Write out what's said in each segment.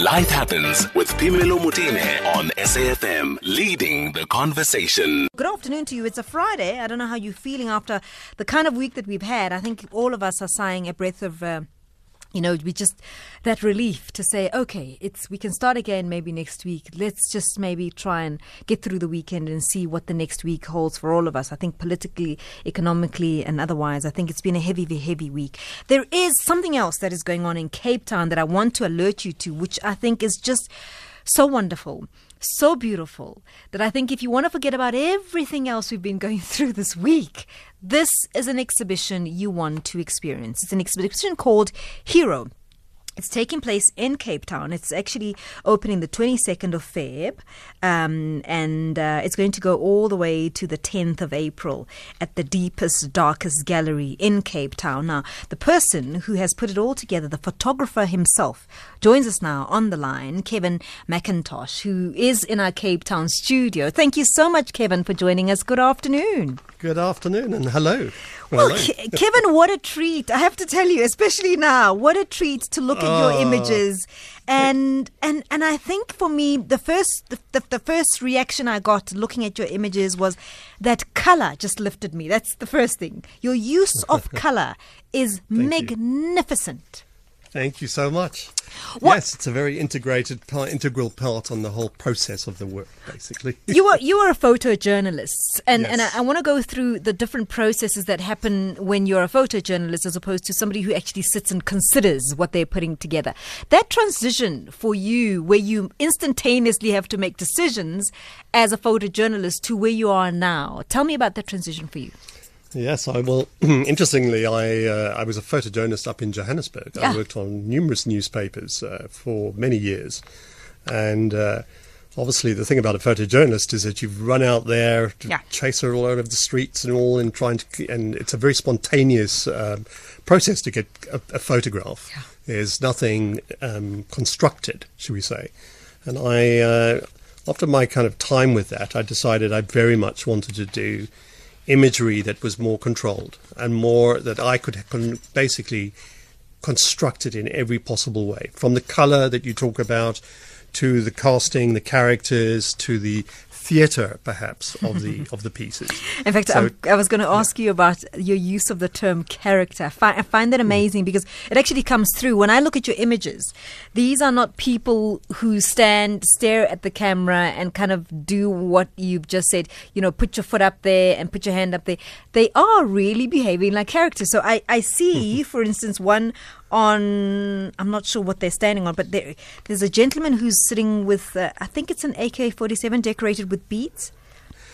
Life Happens with Phemelo Motene on SAFM, leading the conversation. Good afternoon to you. It's a Friday. I don't know how you're feeling after the kind of week that we've had. I think all of us are sighing a breath of. Uh, you know, we just that relief to say, okay, it's we can start again maybe next week. Let's just maybe try and get through the weekend and see what the next week holds for all of us. I think politically, economically, and otherwise, I think it's been a heavy, heavy week. There is something else that is going on in Cape Town that I want to alert you to, which I think is just so wonderful so beautiful that I think if you want to forget about everything else we've been going through this week, this is an exhibition you want to experience. It's an exhibition called Hero. It's taking place in Cape Town. It's actually opening the 22nd of Feb, um, and uh, it's going to go all the way to the 10th of April at the deepest, darkest gallery in Cape Town. Now, the person who has put it all together, the photographer himself, joins us now on the line, Kevin Mackintosh, who is in our Cape Town studio. Thank you so much, Kevin, for joining us. Good afternoon. Good afternoon and hello. Well, Ke- Kevin, what a treat! I have to tell you, especially now, what a treat to look at your Oh. images, and and and I think for me, the first the, the, the first reaction I got looking at your images was that color just lifted me. That's the first thing. Your use of color is you. magnificent. Thank you so much. What- Yes, it's a very integrated part, integral part on the whole process of the work, basically. you are you are a photojournalist, and and I, I want to go through the different processes that happen when you're a photojournalist, as opposed to somebody who actually sits and considers what they're putting together. That transition for you, where you instantaneously have to make decisions as a photojournalist, to where you are now. Tell me about that transition for you. Yes, I will. interestingly, I uh, I was a photojournalist up in Johannesburg. Yeah. I worked on numerous newspapers uh, for many years, and. Uh, Obviously, the thing about a photojournalist is that you've run out there to Yeah. chase her all over the streets and all, and trying to, and it's a very spontaneous um, process to get a, a photograph. There's nothing um, constructed, should we say? And I, uh, after my kind of time with that, I decided I very much wanted to do imagery that was more controlled and more that I could con- basically construct it in every possible way, from the color that you talk about to the casting, the characters, to the theatre, perhaps, of the of the pieces. In fact, So- I was going to ask you about your use of the term character. I find, I find that mm. amazing because it actually comes through. When I look at your images, these are not people who stand, stare at the camera, and kind of do what you've just said. You know, put your foot up there and put your hand up there. They are really behaving like characters. So I, I see, for instance, one on I'm not sure what they're standing on, but there, there's a gentleman who's sitting with uh, I think it's an AK-47 decorated with beads.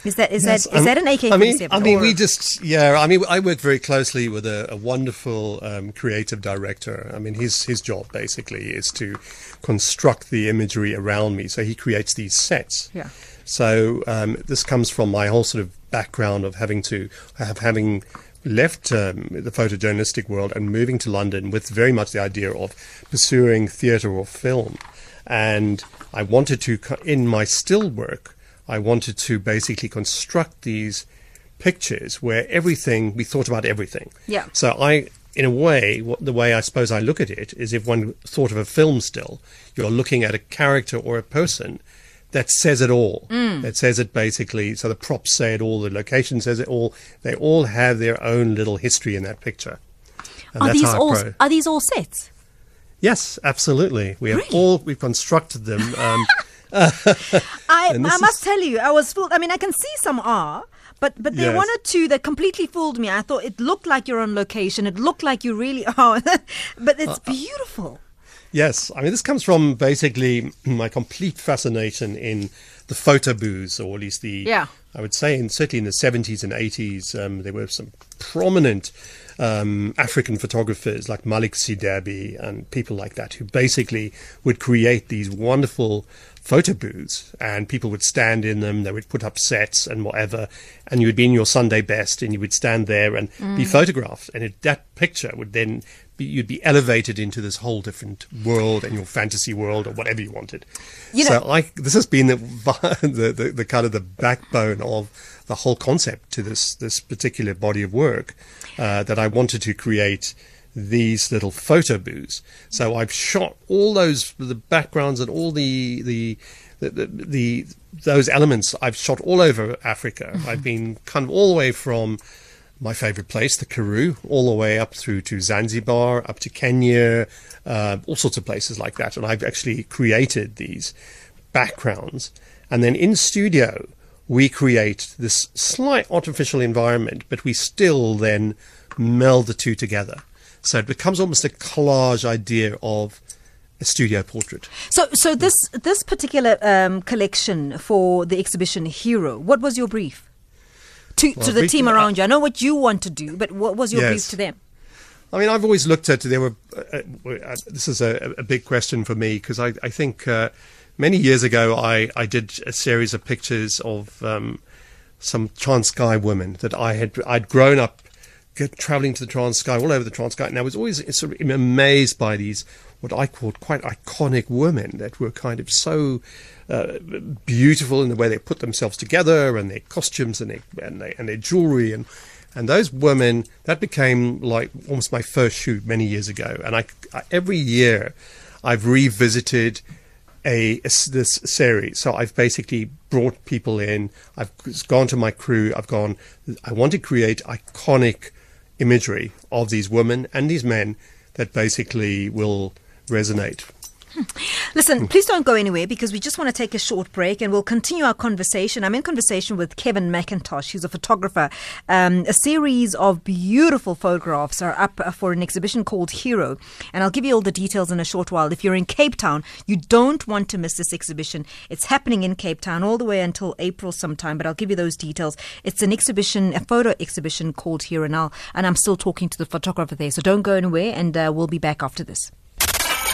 Is that is Yes, that is um, that an AK-47? I mean, I mean, or- we just yeah. I mean, I work very closely with a, a wonderful um, creative director. I mean, his his job basically is to construct the imagery around me. So he creates these sets. Yeah. So um, this comes from my whole sort of background of having to have having left um, the photojournalistic world and moving to London with very much the idea of pursuing theatre or film, and I wanted to in my still work. I wanted to basically construct these pictures where everything we thought about everything. Yeah. So I, in a way, what, the way I suppose I look at it is if one thought of a film still, you're looking at a character or a person that says it all. Mm. That says it basically. So the props say it all, the location says it all. They all have their own little history in that picture. And are these all pro- are these all sets? Yes, absolutely. We have Really? all we've constructed them. Um, I I must is- tell you, I was fooled. I mean, I can see some are. But but there Yes. one or two that completely fooled me. I thought it looked like you're on location. It looked like you really are. but Uh, it's beautiful. Yes, I mean this comes from basically my complete fascination in the photo booths, or at least the Yeah. I would say, in, certainly in the seventies and eighties, um, there were some prominent um, African photographers like Malick Sidibé and people like that who basically would create these wonderful photo booths, and people would stand in them. They would put up sets and whatever, and you would be in your Sunday best, and you would stand there and be Mm. photographed, and it, that picture would then be, you'd be elevated into this whole different world and your fantasy world or whatever you wanted. You so know- I this has been the, the, the the kind of the backbone of the whole concept to this this particular body of work uh, that I wanted to create these little photo booths. So I've shot all those the backgrounds and all the the the, the, the those elements I've shot all over Africa. I've been kind of all the way from my favorite place, the Karoo, all the way up through to Zanzibar, up to Kenya, uh, all sorts of places like that. And I've actually created these backgrounds. And then in studio, we create this slight artificial environment, but we still then meld the two together. So it becomes almost a collage idea of a studio portrait. So, so this this particular um, collection for the exhibition Hero, what was your brief to Well, to the brief- team uh, around you? I know what you want to do, but what was your brief to them? I mean, I've always looked at there were. Uh, uh, this is a, a big question for me because I, I think uh, many years ago I, I did a series of pictures of um, some Guy women that I had I'd grown up traveling to the Transkei all over the Transkei, and I was always sort of amazed by these what I called quite iconic women that were kind of so uh, beautiful in the way they put themselves together and their costumes and their and, their, and their jewelry. And and those women that became like almost my first shoot many years ago. And I, I every year I've revisited a, this series. So I've basically brought people in. I've gone to my crew. I've gone I want to create iconic imagery of these women and these men that basically will resonate Listen, please don't go anywhere because we just want to take a short break and we'll continue our conversation. I'm in conversation with Kevin Mackintosh, who's a photographer. Um, a series of beautiful photographs are up for an exhibition called Hero, and I'll give you all the details in a short while. If you're in Cape Town, you don't want to miss this exhibition. It's happening in Cape Town all the way until April sometime, but I'll give you those details. It's an exhibition, a photo exhibition called Hero, and, I'll, and I'm still talking to the photographer there, so don't go anywhere, and uh, we'll be back after this.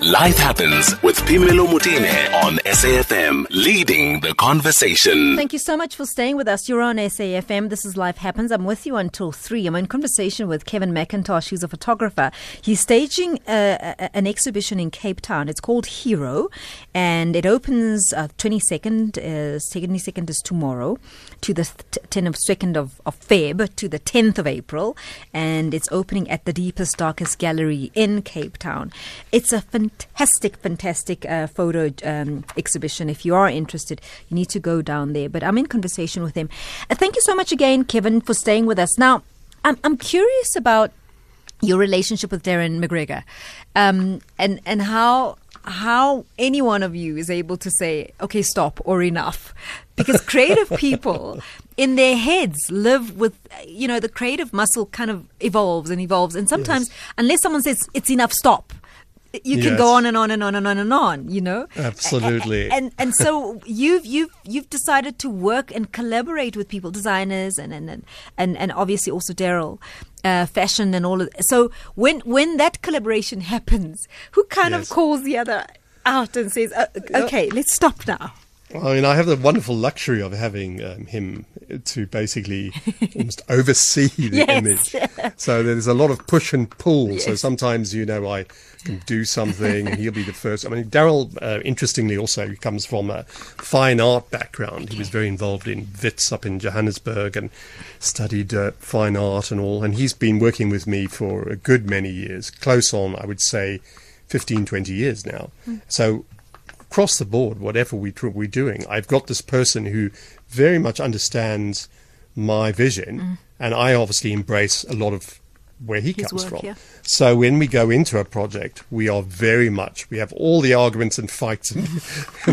Life happens with Phemelo Motene on SAFM, leading the conversation. Thank you so much for staying with us. You're on SAFM. This is Life Happens. I'm with you until 3. I'm in conversation with Kevin Mackintosh, who's a photographer. He's staging a, a- an exhibition in Cape Town. It's called Hero, and it opens uh, 22nd. Uh, 22nd is tomorrow to the th- 10 of 2nd of, of Feb to the 10th of April, and it's opening at the Deepest Darkest Gallery in Cape Town. It's a fantastic, fantastic uh, photo um, exhibition. If you are interested, you need to go down there. But I'm in conversation with him. Uh, thank you so much again, Kevin, for staying with us. Now, I'm, I'm curious about your relationship with Daryl McGregor, um, and and how how any one of you is able to say, okay, stop or enough, because creative people in their heads live with you know the creative muscle kind of evolves and evolves, and sometimes unless someone says it's enough, stop. You can Yes. go on and on and on and on and on, you know. Absolutely. And and so you've you've you've decided to work and collaborate with people, designers, and and and and, and obviously also Daryl, uh, fashion and all of. So when when that collaboration happens, who kind Yes. of calls the other out and says, "Uh, "Okay, let's stop now." I mean, I have the wonderful luxury of having um, him to basically almost oversee the Yes. image. So there's a lot of push and pull. So sometimes, you know, I can do something and he'll be the first. I mean, Daryl, uh, interestingly, also he comes from a fine art background. He was very involved in Wits up in Johannesburg and studied uh, fine art and all. And he's been working with me for a good many years, close on, I would say, 15, 20 years now. So across the board, whatever we we're doing, I've got this person who very much understands my vision, mm. and I obviously embrace a lot of where he His comes work, from. yeah. So when we go into a project, we are very much we have all the arguments and fights and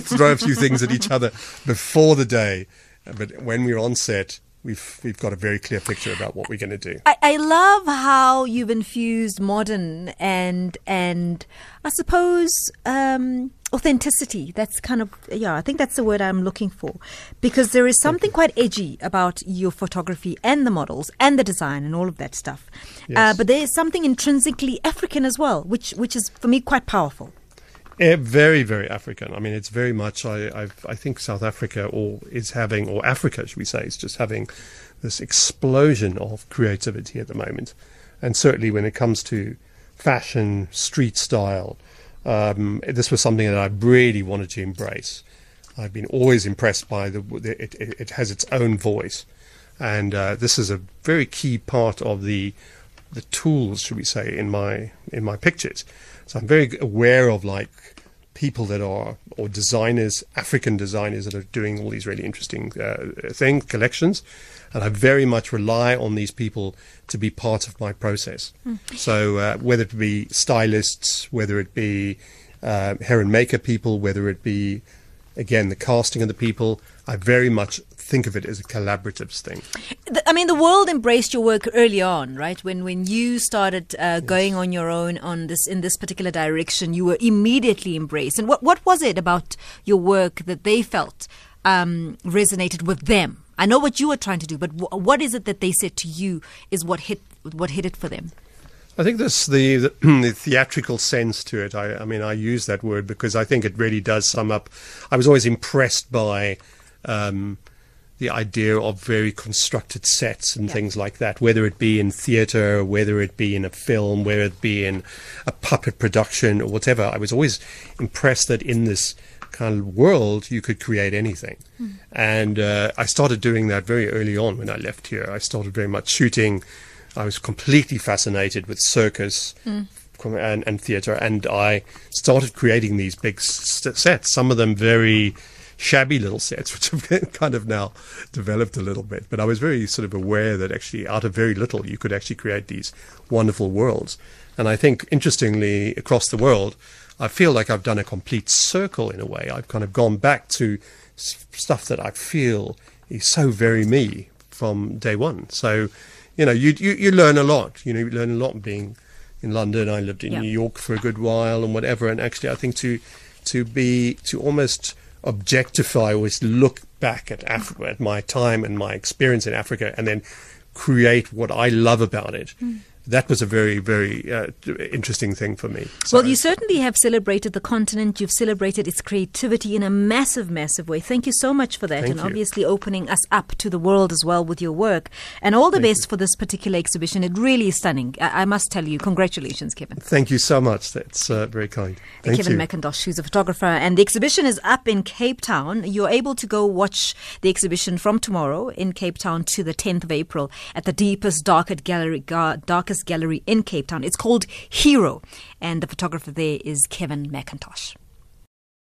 throw a few things at each other before the day, but when we're on set. We've, we've got a very clear picture about what we're going to do. I, I love how you've infused modern and and I suppose um, authenticity. That's kind of yeah. I think that's the word I'm looking for because there is something quite edgy about your photography and the models and the design and all of that stuff. Uh, Yes. but there is something intrinsically African as well, which which is for me quite powerful. Eh, very, very African. I mean, it's very much. I, I've, I think South Africa, or is having, or Africa, should we say, is just having this explosion of creativity at the moment, and certainly when it comes to fashion, street style, um, this was something that I really wanted to embrace. I've been always impressed by the. the it, it, it has its own voice, and uh, this is a very key part of the the tools, should we say, in my in my pictures. So I'm very aware of like people that are or designers, African designers that are doing all these really interesting uh, things, collections, and I very much rely on these people to be part of my process. So uh, whether it be stylists, whether it be uh, hair and makeup people, whether it be again the casting of the people, I very much think of it as a collaborative thing. I mean, the world embraced your work early on, right? When when you started uh, going on your own on this in this particular direction, you were immediately embraced. And what what was it about your work that they felt um, resonated with them? I know what you were trying to do, but wh- what is it that they said to you is what hit what hit it for them? I think this the, the, the theatrical sense to it. I, I mean, I use that word because I think it really does sum up. I was always impressed by um, the idea of very constructed sets and Yeah. things like that, whether it be in theatre, whether it be in a film, whether it be in a puppet production or whatever. I was always impressed that in this kind of world you could create anything. And uh, I started doing that very early on when I left here. I started very much shooting. I was completely fascinated with circus com- and, and theatre, and I started creating these big sets. Some of them very shabby little sets, which have kind of now developed a little bit. But I was very sort of aware that actually, out of very little, you could actually create these wonderful worlds. And I think, interestingly, across the world, I feel like I've done a complete circle in a way. I've kind of gone back to s- stuff that I feel is so very me from day one. So, you know, you you, you learn a lot. You know, you learn a lot being in London. I lived in Yeah. New York for a good while and whatever. And actually, I think to to be to almost objectify, always look back at Africa, at my time and my experience in Africa, and then create what I love about it. Hmm. That was a very, very uh, interesting thing for me. Well, So- you certainly have celebrated the continent. You've celebrated its creativity in a massive, massive way. Thank you so much for that, Thank and you. obviously opening us up to the world as well with your work. And all the best for this particular exhibition. It really is stunning. I, I must tell you, congratulations, Kevin. Thank you so much. That's uh, very kind. Thank you. Kevin you. Mackintosh, who's a photographer, and the exhibition is up in Cape Town. You're able to go watch the exhibition from tomorrow in Cape Town to the 10th of April at the deepest, darkest gallery, ga- darkest gallery in Cape Town. It's called Hero, and the photographer there is Kevin Mackintosh.